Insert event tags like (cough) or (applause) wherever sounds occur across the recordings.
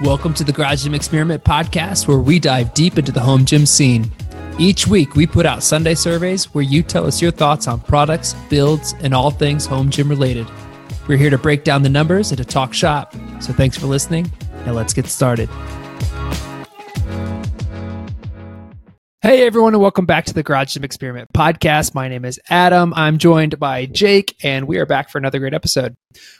Welcome to the Garage Gym Experiment podcast, where we dive deep into the home gym scene. Each week, we put out Sunday surveys where you tell us your thoughts on products, builds, and all things home gym related. We're here to break down the numbers and to talk shop. So thanks for listening, and let's get started. Hey everyone, and welcome back to the Garage Gym Experiment podcast. My name is Adam. I'm joined by Jake, and we are back for another great episode.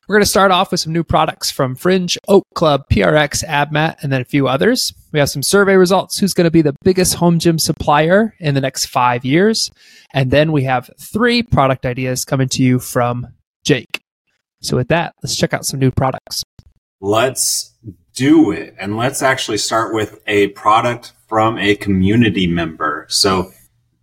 We're going to start off with some new products from Fringe, Oak Club, PRX, AbMat, and then a few others. We have some survey results who's going to be the biggest home gym supplier in the next five years. And then we have three product ideas coming to you from Jake. So, with that, let's check out some new products. Let's do it. And let's actually start with a product from a community member. So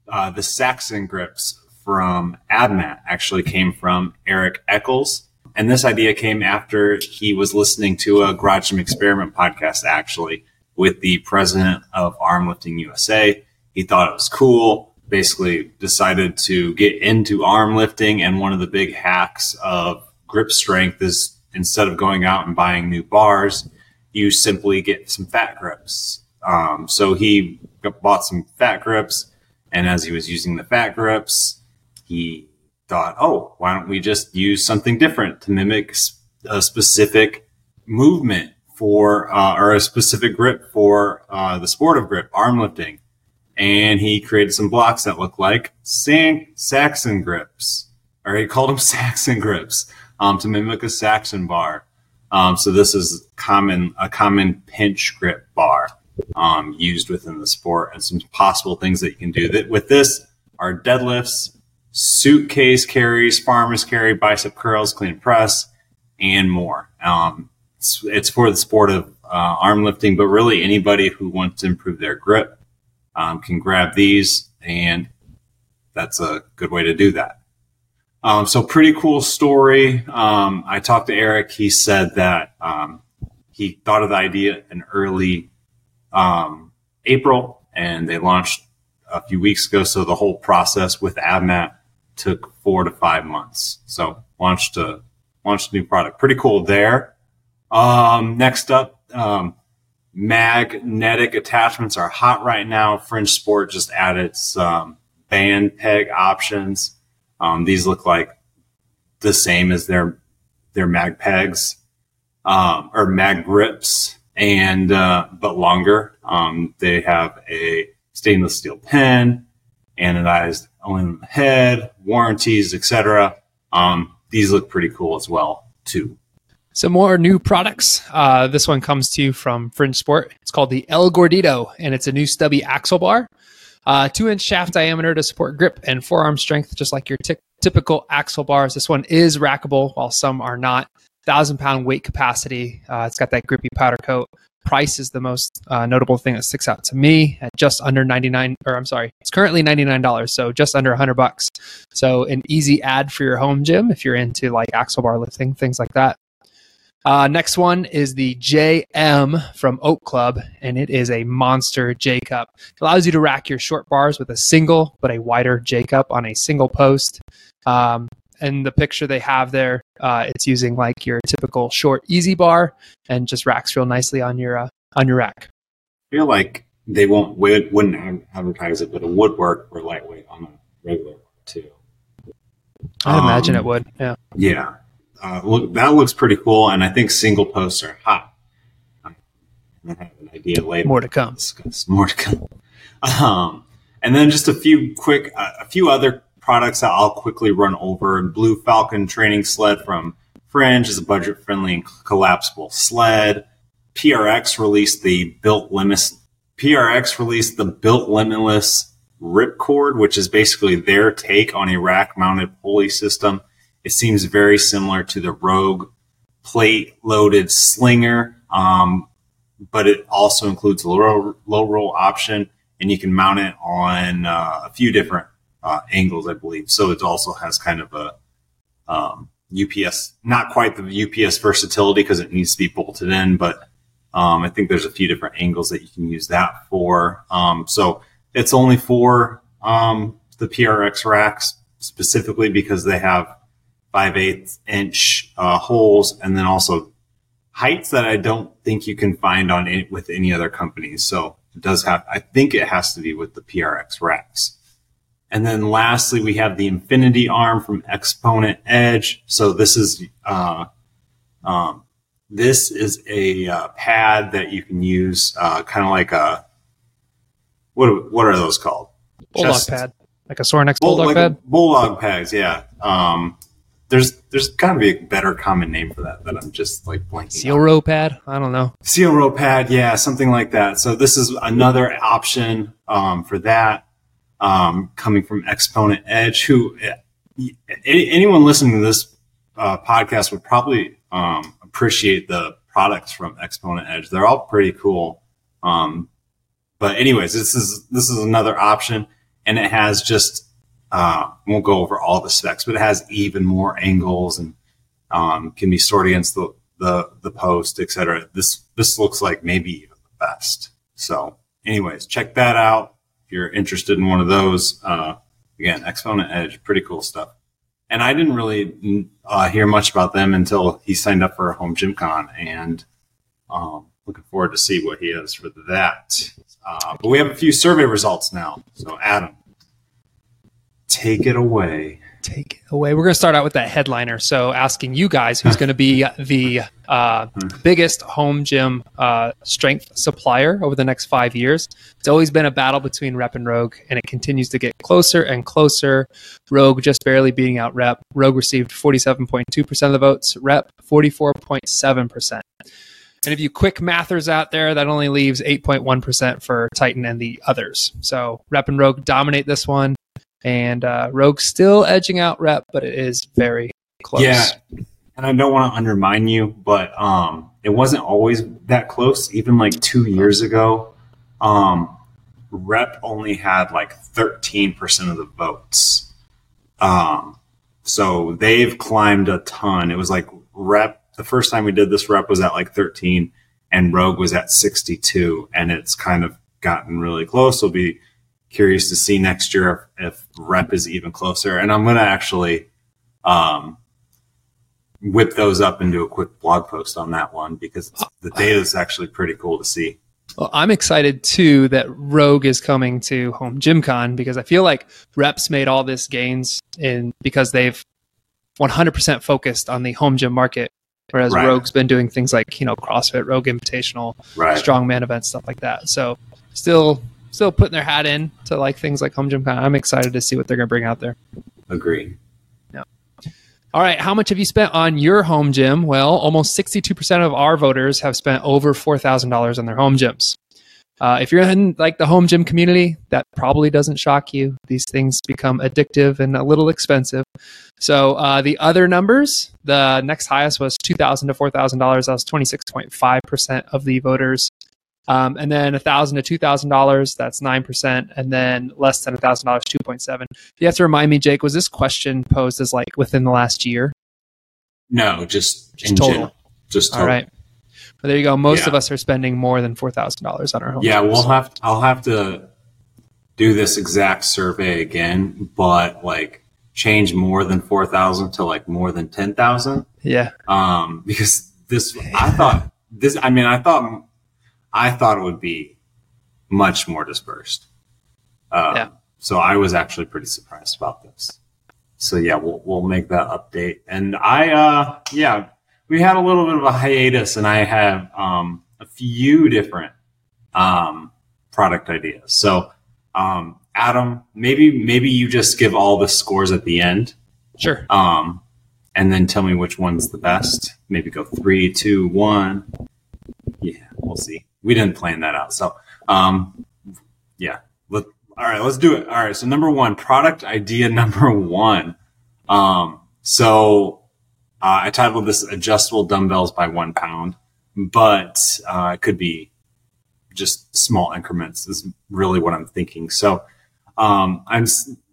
uh, the Saxon grips from AbMat actually came from Eric Eccles. And this idea came after he was listening to a Garage Experiment podcast, actually, with the president of Arm Lifting USA. He thought it was cool, basically decided to get into arm lifting. And one of the big hacks of grip strength is instead of going out and buying new bars, you simply get some fat grips um, so he bought some fat grips, and as he was using the fat grips, he thought, "Oh, why don't we just use something different to mimic a specific movement for uh, or a specific grip for uh, the sport of grip, arm lifting?" And he created some blocks that look like San- Saxon grips, or he called them (laughs) Saxon grips um, to mimic a Saxon bar. Um, so this is common a common pinch grip bar um, used within the sport and some possible things that you can do that with this are deadlifts, suitcase carries, farmer's carry, bicep curls, clean press, and more. Um, it's, it's, for the sport of uh, arm lifting, but really anybody who wants to improve their grip um, can grab these, and that's a good way to do that. Um, so pretty cool story. Um, I talked to Eric. He said that um, he thought of the idea in early um, April, and they launched a few weeks ago. So the whole process with AbMat took four to five months. So launched a launched a new product. Pretty cool there. Um, next up, um, magnetic attachments are hot right now. Fringe Sport just added some band peg options. Um, these look like the same as their their mag pegs um, or mag grips and uh, but longer. Um, they have a stainless steel pen, anodized aluminum head, warranties, etc. Um, these look pretty cool as well too. Some more new products. Uh, this one comes to you from Fringe Sport. It's called the El Gordito, and it's a new stubby axle bar. Uh, two inch shaft diameter to support grip and forearm strength, just like your t- typical axle bars. This one is rackable, while some are not thousand pound weight capacity. Uh, it's got that grippy powder coat. Price is the most uh, notable thing that sticks out to me at just under 99 or I'm sorry, it's currently $99, so just under 100 bucks. So an easy ad for your home gym if you're into like axle bar lifting, things like that. Uh, next one is the Jay-M from Oak Club, and it is a monster J cup. It allows you to rack your short bars with a single but a wider J cup on a single post. Um, and the picture they have there, uh, it's using like your typical short EZ bar and just racks real nicely on your uh, on your rack. I feel like they won't wouldn't advertise it, but it would work for lightweight on a regular too. I'd um, imagine it would. Yeah. Yeah. Uh, look, that looks pretty cool, and I think single posts are hot. I have an idea later. More to come. More to come. (laughs) Um, and then just a few quick, uh, a few other products that I'll quickly run over. Blue Falcon training sled from Fringe is a budget friendly and collapsible sled. PRX released the Build Limitless PRX released the Build Limitless ripcord, which is basically their take on a rack mounted pulley system. It seems very similar to the Rogue plate loaded slinger, um, but it also includes a low, low roll option, and you can mount it on uh, a few different uh, angles, I believe. So it also has kind of a um, UPS, not quite the UPS versatility because it needs to be bolted in, but um, I think there's a few different angles that you can use that for. Um, so it's only for um, the PRX racks specifically because they have five eighths inch uh, holes, and then also heights that I don't think you can find on any, with any other companies. So it does have. I think it has to be with the PRX Rex. And then lastly, we have the Infinity Arm from Exponent Edge. So this is uh, um, this is a uh, pad that you can use, uh, kind of like a what? What are those called? Bulldog Just, pad, like a Sorinex Bulldog like pad. Bulldog pads, yeah. Um, there's there's got to be a better common name for that that I'm just like blanking. Seal row pad? I don't know. Seal row pad, yeah, something like that. So this is another option um, for that um, coming from Exponent Edge. Who anyone listening to this uh, podcast would probably um, appreciate the products from Exponent Edge. They're all pretty cool. Um, but anyways, this is this is another option, and it has just uh, won't go over all the specs, but it has even more angles and um, can be stored against the the the post, etc. This this looks like maybe even the best. So, anyways, check that out you're interested in one of those. Uh, again, Exponent Edge, pretty cool stuff and I didn't really uh, hear much about them until he signed up for a Home Gym Con, and um, looking forward to see what he has for that. Uh, but we have a few survey results now. So, Adam, take it away take away. We're going to start out with that headliner. So, asking you guys who's going to be the uh, biggest home gym uh, strength supplier over the next five years. It's always been a battle between Rep and Rogue, and it continues to get closer and closer. Rogue just barely beating out Rep. Rogue received 47.2% of the votes, Rep 44.7%. And if you quick mathers out there, that only leaves 8.1% for Titan and the others. So Rep and Rogue dominate this one and uh, Rogue still edging out Rep, but it is very close. Yeah, and I don't want to undermine you, but um, it wasn't always that close. Even like two years ago, um, Rep only had like thirteen percent of the votes. Um, so they've climbed a ton. It was like Rep. The first time we did this, Rep was at like thirteen, and Rogue was at sixty-two, and it's kind of gotten really close. It'll be curious to see next year if, if rep is even closer. And I'm going to actually um, whip those up and do a quick blog post on that one because the data is actually pretty cool to see. Well, I'm excited too that Rogue is coming to Home Gym Con because I feel like Reps made all this gains in because they've 100% focused on the home gym market, whereas right. Rogue's been doing things like you know CrossFit, Rogue Invitational, right. strongman events, stuff like that. So still still putting their hat in to like things like home gym con. I'm excited to see what they're going to bring out there. Agree. Yeah. All right. How much have you spent on your home gym? Well, almost 62% of our voters have spent over $4,000 on their home gyms. Uh, if you're in like the home gym community, that probably doesn't shock you. These things become addictive and a little expensive. So uh, the other numbers, the next highest was two thousand to four thousand dollars. That was twenty six point five percent of the voters. Um, and then a thousand to two thousand dollars, that's nine percent, and then less than a thousand dollars, two point seven. You have to remind me, Jake, was this question posed as like within the last year? No, just, just total. General. Just total. all right. Well, there you go. Most yeah. of us are spending more than four thousand dollars on our home. Yeah, we'll have. To, I'll have to do this exact survey again, but like change more than four thousand to like more than ten thousand. Yeah. Um, because this, I thought this. I mean, I thought I thought it would be much more dispersed. Um, yeah. So I was actually pretty surprised about this. So yeah, we'll we'll make that update. And I uh yeah, we had a little bit of a hiatus, and I have um, a few different um, product ideas. So um, Adam, maybe maybe you just give all the scores at the end. Sure. Um, and then tell me which one's the best. Maybe go three, two, one. Yeah, we'll see we didn't plan that out. So, um, yeah. Let, all right, let's do it. All right. So number one, product idea (laughs) number one. Um, so uh, I titled this adjustable dumbbells by one pound, but uh, it could be just small increments is really what I'm thinking. So um, I'm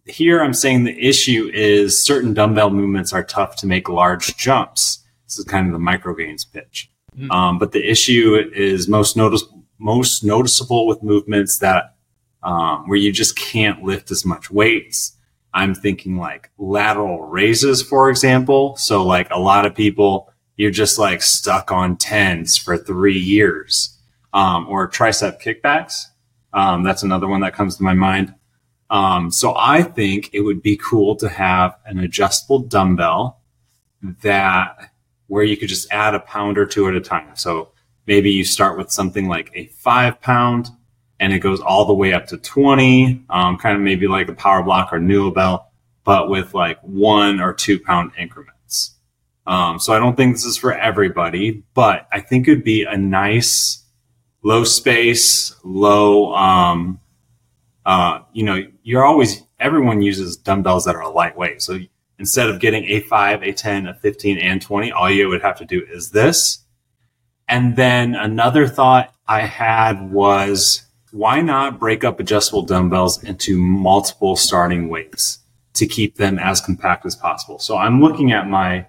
here. I'm saying the issue is certain dumbbell movements are tough to make large jumps. This is kind of the micro gains pitch. Mm-hmm. Um, but the issue is most notice most noticeable with movements that um, where you just can't lift as much weights. I'm thinking like lateral raises, for example. So like a lot of people, you're just like stuck on tens for three years, um, or tricep kickbacks. Um, that's another one that comes to my mind. Um, so I think it would be cool to have an adjustable dumbbell that where you could just add a pound or two at a time. So maybe you start with something like a five pound and it goes all the way up to 20, um, kind of maybe like a power block or Nuobell, but with like one or two pound increments. Um, so I don't think this is for everybody, but I think it'd be a nice low space, low, um, uh, you know, you're always, everyone uses dumbbells that are lightweight. So instead of getting a five, a 10, a 15 and 20, all you would have to do is this. And then another thought I had was why not break up adjustable dumbbells into multiple starting weights to keep them as compact as possible? So I'm looking at my,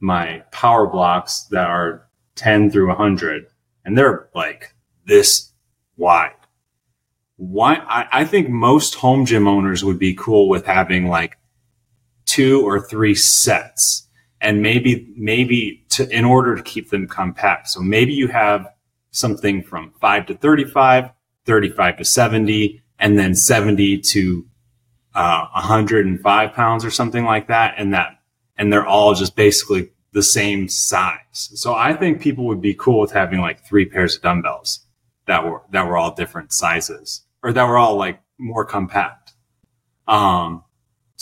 my power blocks that are 10 through 100 and they're like this wide. Why? I, I think most home gym owners would be cool with having like two or three sets and maybe, maybe to, in order to keep them compact. So maybe you have something from five to 35 35 to 70, and then 70 to uh, 105 pounds or something like that. And that, and they're all just basically the same size. So I think people would be cool with having like three pairs of dumbbells that were, that were all different sizes or that were all like more compact. Um,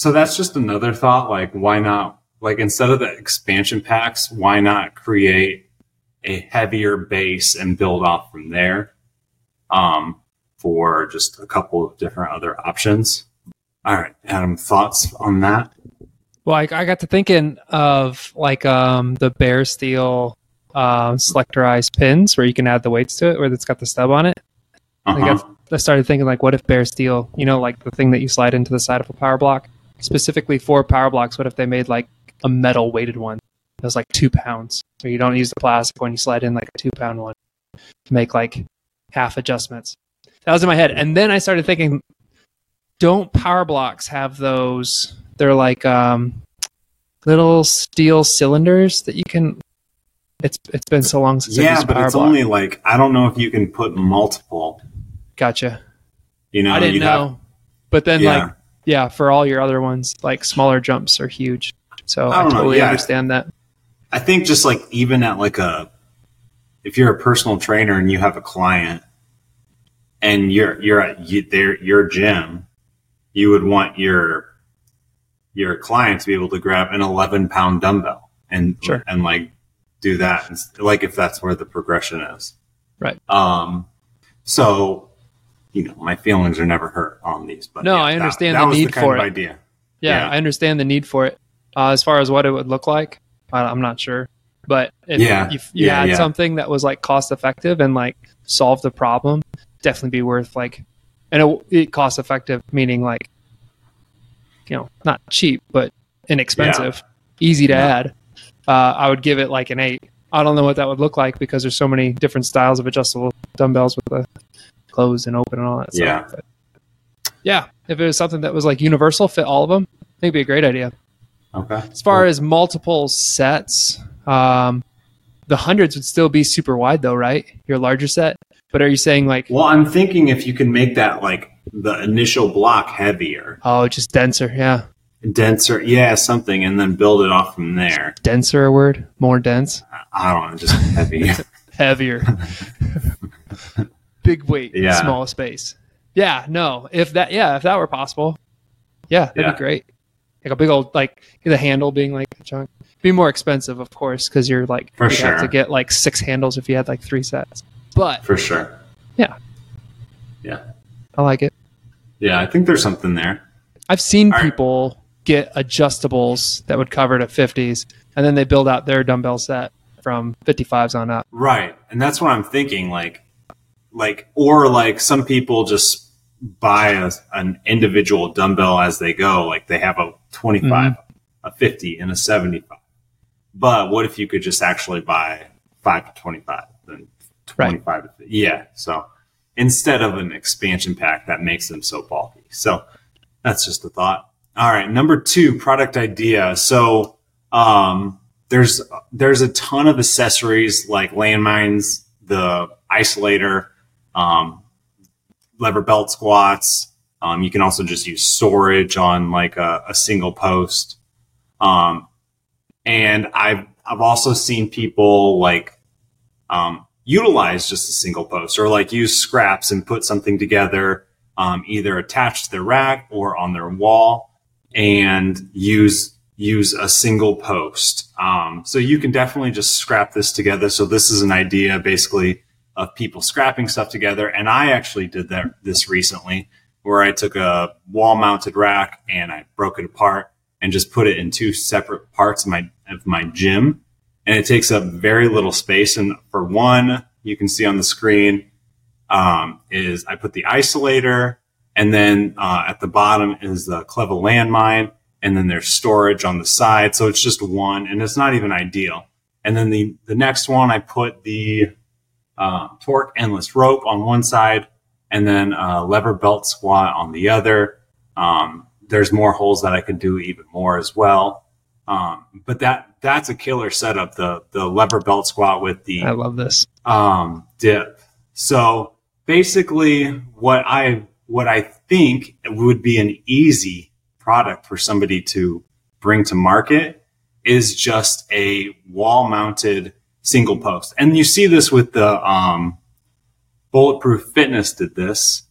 so that's just another thought. Like, why not, like, instead of the expansion packs, why not create a heavier base and build off from there? um, for just a couple of different other options. All right, Adam, thoughts on that? Well, I, I got to thinking of like um, the Bare Steel uh, selectorized pins where you can add the weights to it, where it's got the stub on it. Uh-huh. I, I started thinking like, what if Bare Steel, you know, like the thing that you slide into the side of a power block, specifically for power blocks, what if they made like a metal weighted one that was like two pounds, so you don't use the plastic when you slide in like a two pound one to make like half adjustments. That was in my head. And then I started thinking, don't power blocks have those? They're like um, little steel cylinders that you can. It's it's been so long since yeah, but it's block. only like I don't know if you can put multiple. Gotcha. You know, I didn't know, have, but then yeah. like yeah, for all your other ones, like smaller jumps are huge. So I, I totally yeah. understand that. I think just like even at like a if you're a personal trainer and you have a client and you're you're at you, their your gym, you would want your your client to be able to grab an 11 pound dumbbell and sure. and like do that like if that's where the progression is right um so you know my feelings are never hurt on these but no yeah, i understand that, that the need the for it idea yeah, yeah, i understand the need for it uh, as far as what it would look like i'm not sure but if yeah. you, you yeah, had something that was like cost effective and like solved the problem, definitely be worth like, and it, it cost effective meaning like, you know, not cheap but inexpensive, easy to add. Uh, I would give it like an eight. I don't know what that would look like because there's so many different styles of adjustable dumbbells with the closed and open and all that yeah. stuff. But yeah, if it was something that was like universal, fit all of them, I think it'd be a great idea. Okay. As far cool. as multiple sets, um, the hundreds would still be super wide though, right? Your larger set. But are you saying like? Well, I'm thinking if you can make that like the initial block heavier. Oh, just denser, yeah. Denser, yeah, something, and then build it off from there. Denser, a word? More dense? I don't know, just heavy. Heavier. (laughs) (laughs) Big weight, yeah. small space. Yeah, no. If that, yeah, if that were possible, yeah, that'd yeah. be great. Like a big old, like the handle being like a chunk be more expensive, of course, because you're like for you sure have to get like six handles if you had like three sets. But for sure, yeah, yeah, I like it. Yeah, I think there's something there. I've seen All people right. get adjustables that would cover to 50s, and then they build out their dumbbell set from 55s on up. Right, and that's what I'm thinking. Like, like, or like some people just buy a, an individual dumbbell as they go. Like they have a 25, mm-hmm. a 50, and a 75 but what if you could just actually buy five to 25, then 25 right. to, yeah. So instead of an expansion pack that makes them so bulky. So that's just a thought. All right, number two, product idea. So um, there's there's a ton of accessories like landmines, the isolator, um, lever belt squats. Um, you can also just use storage on like a, a single post. Um, and I've I've also seen people like um, utilize just a single post or like use scraps and put something together, um, either attached to their rack or on their wall, and use use a single post. Um, so you can definitely just scrap this together. So this is an idea basically of people scrapping stuff together. And I actually did that this recently where I took a wall mounted rack and I broke it apart and just put it in two separate parts of my, of my gym. And it takes up very little space. And for one, you can see on the screen, um, is I put the isolator and then, uh, at the bottom is the Clevo landmine and then there's storage on the side. So it's just one and it's not even ideal. And then the, the next one, I put the uh, torque endless rope on one side and then a lever belt squat on the other. Um, there's more holes that I could do even more as well. Um, but that that's a killer setup. The the lever belt squat with the I love this um, dip. So basically, what I what I think would be an easy product for somebody to bring to market is just a wall mounted single post. And you see this with the um, Bulletproof Fitness did this.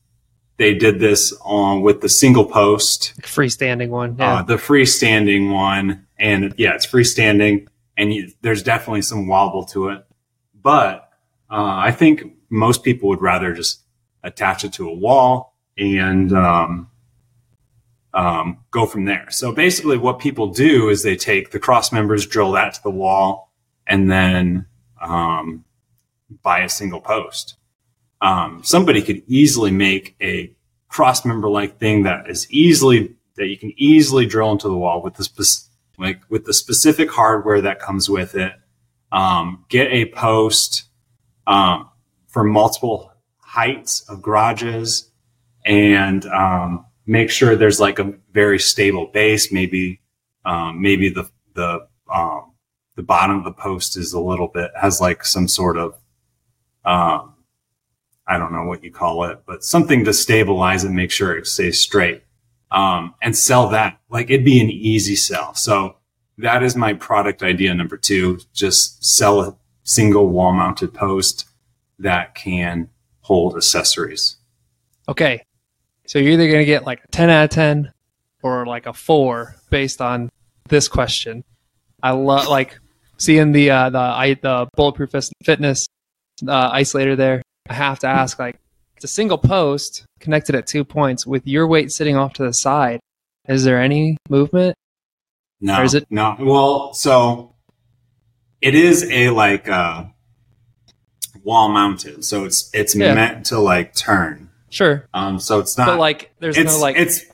They did this on with the single post, freestanding one, yeah. uh, the freestanding one, and yeah, it's freestanding, and you, there's definitely some wobble to it. But uh, I think most people would rather just attach it to a wall and um, um, go from there. So basically, what people do is they take the cross members, drill that to the wall, and then um, buy a single post. Um, somebody could easily make a cross member like thing that is easily that you can easily drill into the wall with the spe- like with the specific hardware that comes with it. Um, get a post um, for multiple heights of garages and um, make sure there's like a very stable base. Maybe, um, maybe the, the, um, the bottom of the post is a little bit, has like some sort of, um, I don't know what you call it, but something to stabilize and make sure it stays straight. Um, and sell that. Like it'd be an easy sell. So that is my product idea number two. Just sell a single wall mounted post that can hold accessories. Okay. So you're either going to get like a 10 out of 10 or like a 4 based on this question. I love like seeing the uh, the I, the bulletproof fitness uh, isolator there. I have to ask like it's a single post connected at two points with your weight sitting off to the side. Is there any movement? No, or is it no? Well, so it is a like uh, wall mounted, so it's it's yeah. meant to like turn. Sure. Um, so it's not but like there's no like it's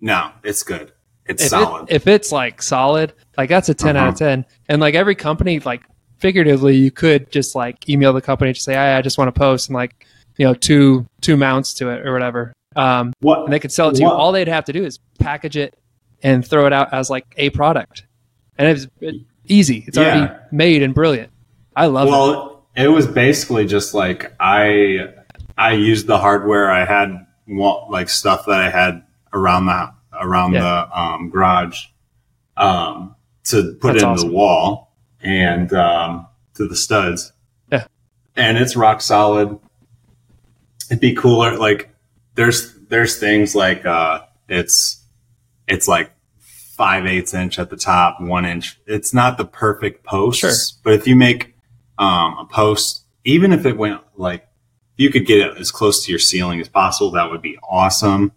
no, it's good. It's if solid. It, if it's like solid, like that's a 10 uh-huh. out of ten. And like every company, like figuratively, you could just like email the company to say, I, I just want to post and like you know two two mounts to it or whatever. Um, what and they could sell it to what? you. All they'd have to do is package it and throw it out as like a product, and it's it, easy. It's yeah. already made and brilliant. I love well, it. Well, it was basically just like I I used the hardware I had, like stuff that I had around the around yeah. the um, garage um, to put That's in awesome. the wall and um, to the studs. Yeah, and it's rock solid. It'd be cooler. Like there's there's things like uh, it's it's like five eighths inch at the top, one inch. It's not the perfect post, sure. but if you make um, a post, even if it went like you could get it as close to your ceiling as possible, that would be awesome.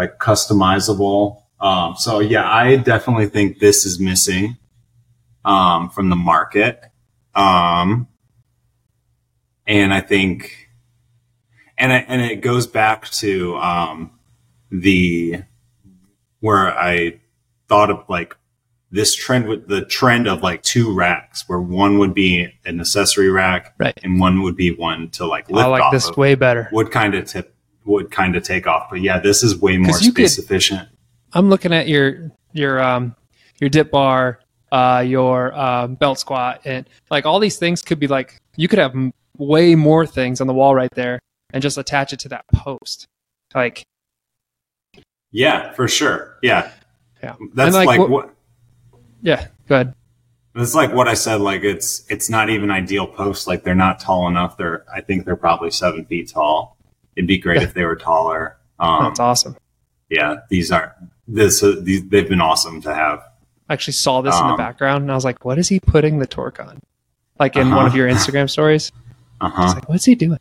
Like customizable. Um, so yeah, I definitely think this is missing um, from the market. Um, and I think, and it, and it goes back to um, the where I thought of like this trend with the trend of like two racks where one would be an accessory rack right. and one would be one to like lift I like this of, way better. Would kind of tip would kind of take off. But yeah, this is way more space could, efficient. I'm looking at your your um your dip bar, uh, your um, belt squat, and like all these things could be like you could have m- way more things on the wall right there, and just attach it to that post. Like Yeah, for sure. Yeah. Yeah. That's And, like, like, what- what yeah, go ahead. It's like what I said. Like it's it's not even ideal posts. Like they're not tall enough. They're I think they're probably seven feet tall. It'd be great if they were taller. Um, That's awesome. yeah, these aren't this. Uh, these they've been awesome to have. I actually saw this in the Um, background, and I was like, "What is he putting the torque on?" Like in one Uh-huh. of your Instagram stories. (laughs) Uh huh. like, "What's he doing?"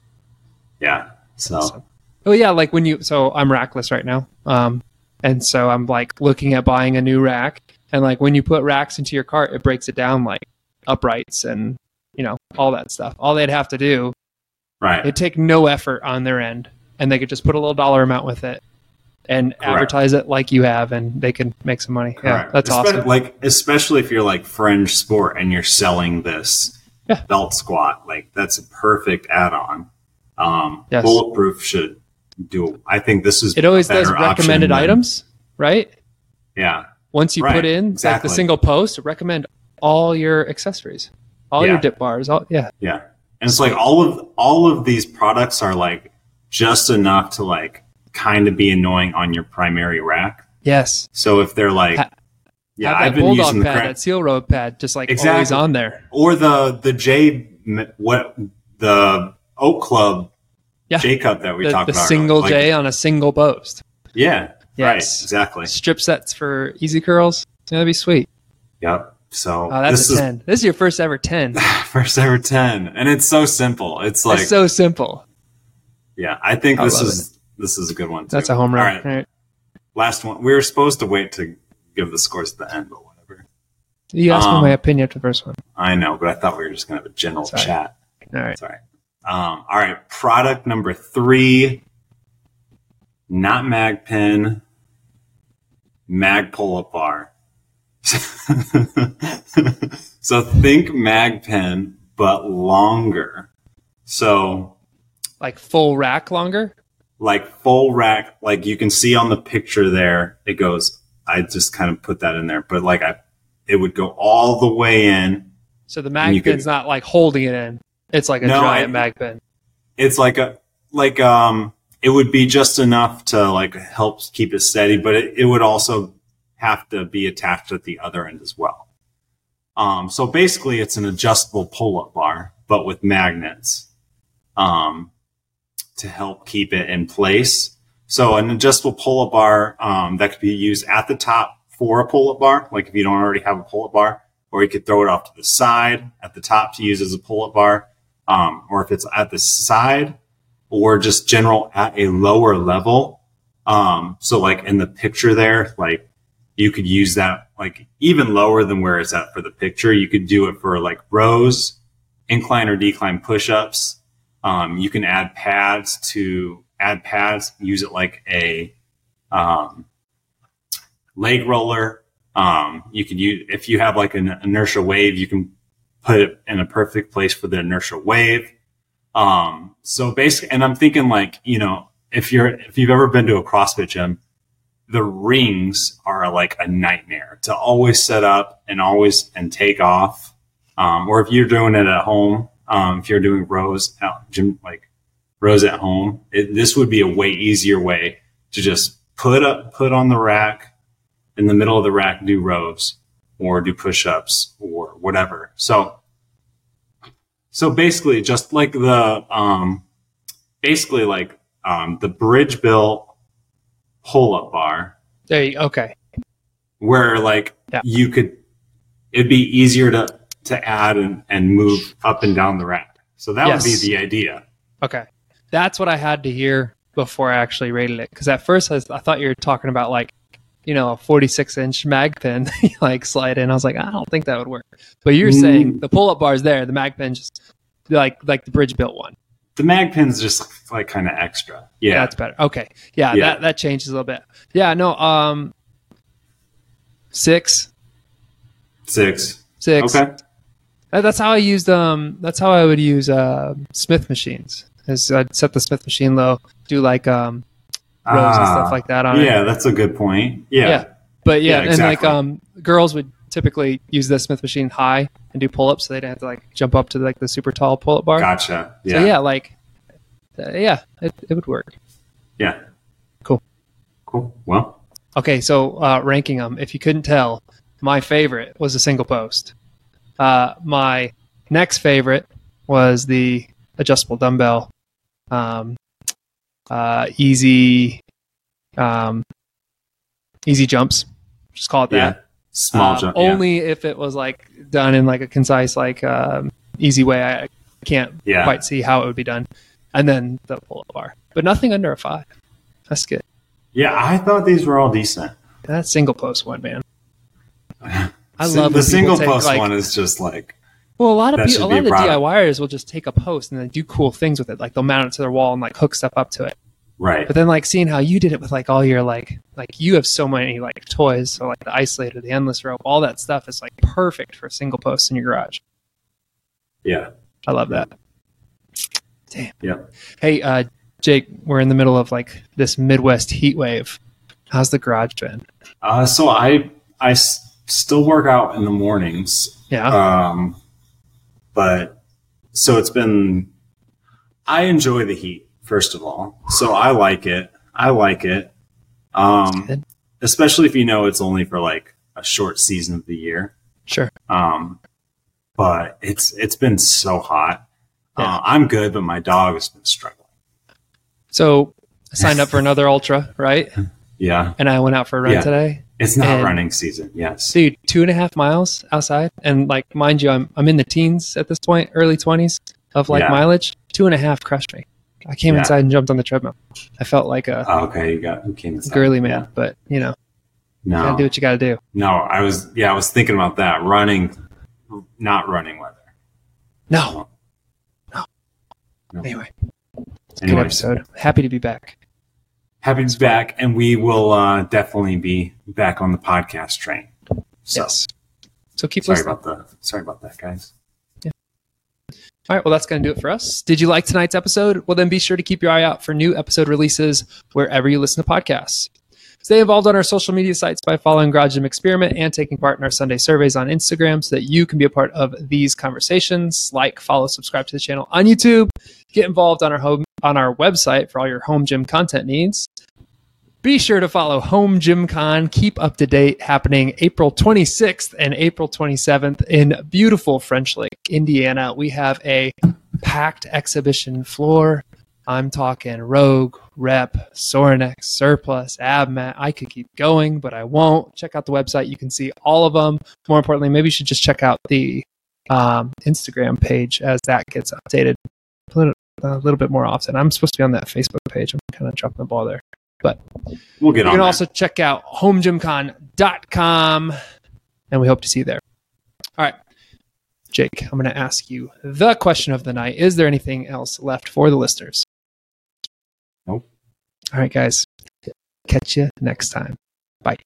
Yeah. So So- oh yeah, like when you. So I'm rackless right now, um, and so I'm like looking at buying a new rack, and like when you put racks into your cart, it breaks it down like uprights and you know all that stuff. All they'd have to do, right. it'd take no effort on their end, and they could just put a little dollar amount with it. And Correct. advertise it like you have, and they can make some money. Yeah, that's Espe- awesome. Like especially if you're like fringe sport and you're selling this Yeah. belt squat, like that's a perfect add-on. Um, Yes. Bulletproof should do. I think this is It always does recommended than- items, right? Yeah. Once you Right, put in like the single post, recommend all your accessories, all your dip bars. All yeah, Yeah. And it's like all of all of these products are like just enough to like kind of be annoying on your primary rack. yes. So if they're like Ha- yeah, I've been bulldog using the pad, cra- that seal row pad, just like always Exactly. on there. or the the J what the Oak Club Yeah. J cup that we The, talked the about. single like, J on a single post. Yeah. Right. Exactly. Strip sets for EZ curls. That'd be sweet. Yep. So Oh, that's this a is ten. This is your first ever ten. (laughs) first ever ten, and it's so simple. It's like it's so simple. yeah, I think I this is this is a good one. Too. That's a home run. right. All right. Last one. We were supposed to wait to give the scores at the end, but whatever. You asked me Um, my opinion after the first one. I know, but I thought we were just gonna have a general Sorry. chat. All right. Sorry. Um, all right. Product number three. Not mag pin. Mag pull up bar. (laughs) so think mag pin, but longer. So Like full rack longer. like full rack, like you can see on the picture there, it goes, I just kind of put that in there, but like I, it would go all the way in. So the mag could- not like holding it in. It's like a No, giant I- mag pin. It's like a, like, um, it would be just enough to like help keep it steady, but it, it would also have to be attached at the other end as well. Um, so basically it's an adjustable pull-up bar, but with magnets, um, to help keep it in place. So an adjustable pull-up bar, um, that could be used at the top for a pull-up bar, like if you don't already have a pull-up bar, or you could throw it off to the side at the top to use as a pull-up bar. Um, or if it's at the side or just general at a lower level. Um, so like in the picture there, like you could use that like even lower than where it's at for the picture. You could do it for like rows, incline or decline push-ups. Um, you can add pads to add pads, use it like a, um, leg roller. Um, you could use, if you have like an inertia wave, you can put it in a perfect place for the inertia wave. Um, so basically, and I'm thinking like, you know, if you're, if you've ever been to a CrossFit gym, the rings are like a nightmare to always set up and always and take off. Um, or if you're doing it at home, um, if you're doing rows out gym, like rows at home, it, this would be a way easier way to just put up, put on the rack in the middle of the rack, do rows or do push-ups or whatever. So, so basically just like the, um, basically like, um, the bridge bill pull-up bar There you okay. where like Yeah. you could, it'd be easier to, to add and, and move up and down the rack. So that would be the idea. Okay. That's what I had to hear before I actually rated it. Because at first I, was- I thought you were talking about like, you know, a 46 inch mag pin, (laughs) like slide in. I was like, I don't think that would work. But you're Mm. saying the pull up bar is there, the mag pin just like like the bridge built one. The mag pin's just like kind of extra. Yeah. That's better. Okay. Yeah, Yeah. that that changes a little bit. Yeah, no, um six. Six. Six. Okay. That- That's how I used um that's how I would use uh Smith machines. Is I'd set the Smith machine low, do like um rows and Ah, stuff like that on it. Yeah, that's a good point. Yeah. Yeah. But yeah, Yeah, and like um, girls would typically use the Smith machine high and do pull ups, so they'd have to like jump up to like the super tall pull up bar. Gotcha. So Yeah. yeah, like uh, yeah, it, it would work. Yeah. Cool. Cool. Well, Okay, so uh, ranking them, if you couldn't tell, my favorite was a single post. Uh, my next favorite was the adjustable dumbbell, um, uh, easy, um, easy jumps. Just call it that. Small Um, jump. yeah. Only if it was like done in like a concise, like um, easy way. I can't Yeah. quite see how it would be done. And then the pull up bar, but nothing under a five. That's good. Yeah, I thought these were all decent. That single post one, man. (laughs) I love the single take, post like- one is just like Well, a lot of people, a lot of the. DIYers will just take a post and then do cool things with it. Like they'll mount it to their wall and like hook stuff up to it. Right. But then like seeing how you did it with like all your like like you have so many like toys, so like the isolator, the endless rope, all that stuff is like perfect for single posts in your garage. Yeah. I love that. Damn. Yeah. Hey, uh, Jake, we're in the middle of like this Midwest heat wave. How's the garage been? Uh, so I I s- still work out in the mornings. Yeah. Um, but so it's been. I enjoy the heat first of all, so I like it. I like it. Um, especially if you know it's only for like a short season of the year. Sure. Um, but it's it's been so hot. Yeah. Uh, I'm good, but my dog has been struggling. So I signed up for another ultra, right? (laughs) Yeah, And I went out for a run Yeah. today. it's not running season. Yes. dude two and a half miles outside and like mind you i'm, I'm in the teens at this point early 20s of like Yeah. mileage two and a half crushed me i came Yeah. inside and jumped on the treadmill i felt like a Oh, okay, you got you came inside. girly man Yeah. but you know you No, gotta do what you gotta do no, I was yeah, I was thinking about that. Running, not running weather. no No. No. anyway good episode happy to be back happy to be back, and we will uh, definitely be back on the podcast train. So, yes so keep sorry listening about the sorry about that, guys. All right, well, that's going to do it for us. Did you like tonight's episode? Well, then be sure to keep your eye out for new episode releases wherever you listen to podcasts. Stay involved on our social media sites by following Garage Gym Experiment and taking part in our Sunday surveys on Instagram so that you can be a part of these conversations. Like, follow, subscribe to the channel on YouTube. Get involved on our home on our website for all your home gym content needs. Be sure to follow Home Gym Con. Keep up to date. Happening April 26th and April 27th in beautiful French Lick, Indiana. We have a packed exhibition floor. I'm talking Rogue, Rep, Sorinex, Surplus, Abmat. I could keep going, but I won't. Check out the website. You can see all of them. More importantly, maybe you should just check out the um, Instagram page as that gets updated a little, a little bit more often. I'm supposed to be on that Facebook page. I'm kind of dropping the ball there. But we'll get You on. can that. also check out homegymcon.com and we hope to see you there. All right. Jake, I'm going to ask you the question of the night. Is there anything else left for the listeners? Nope. All right, guys. Catch you next time. Bye.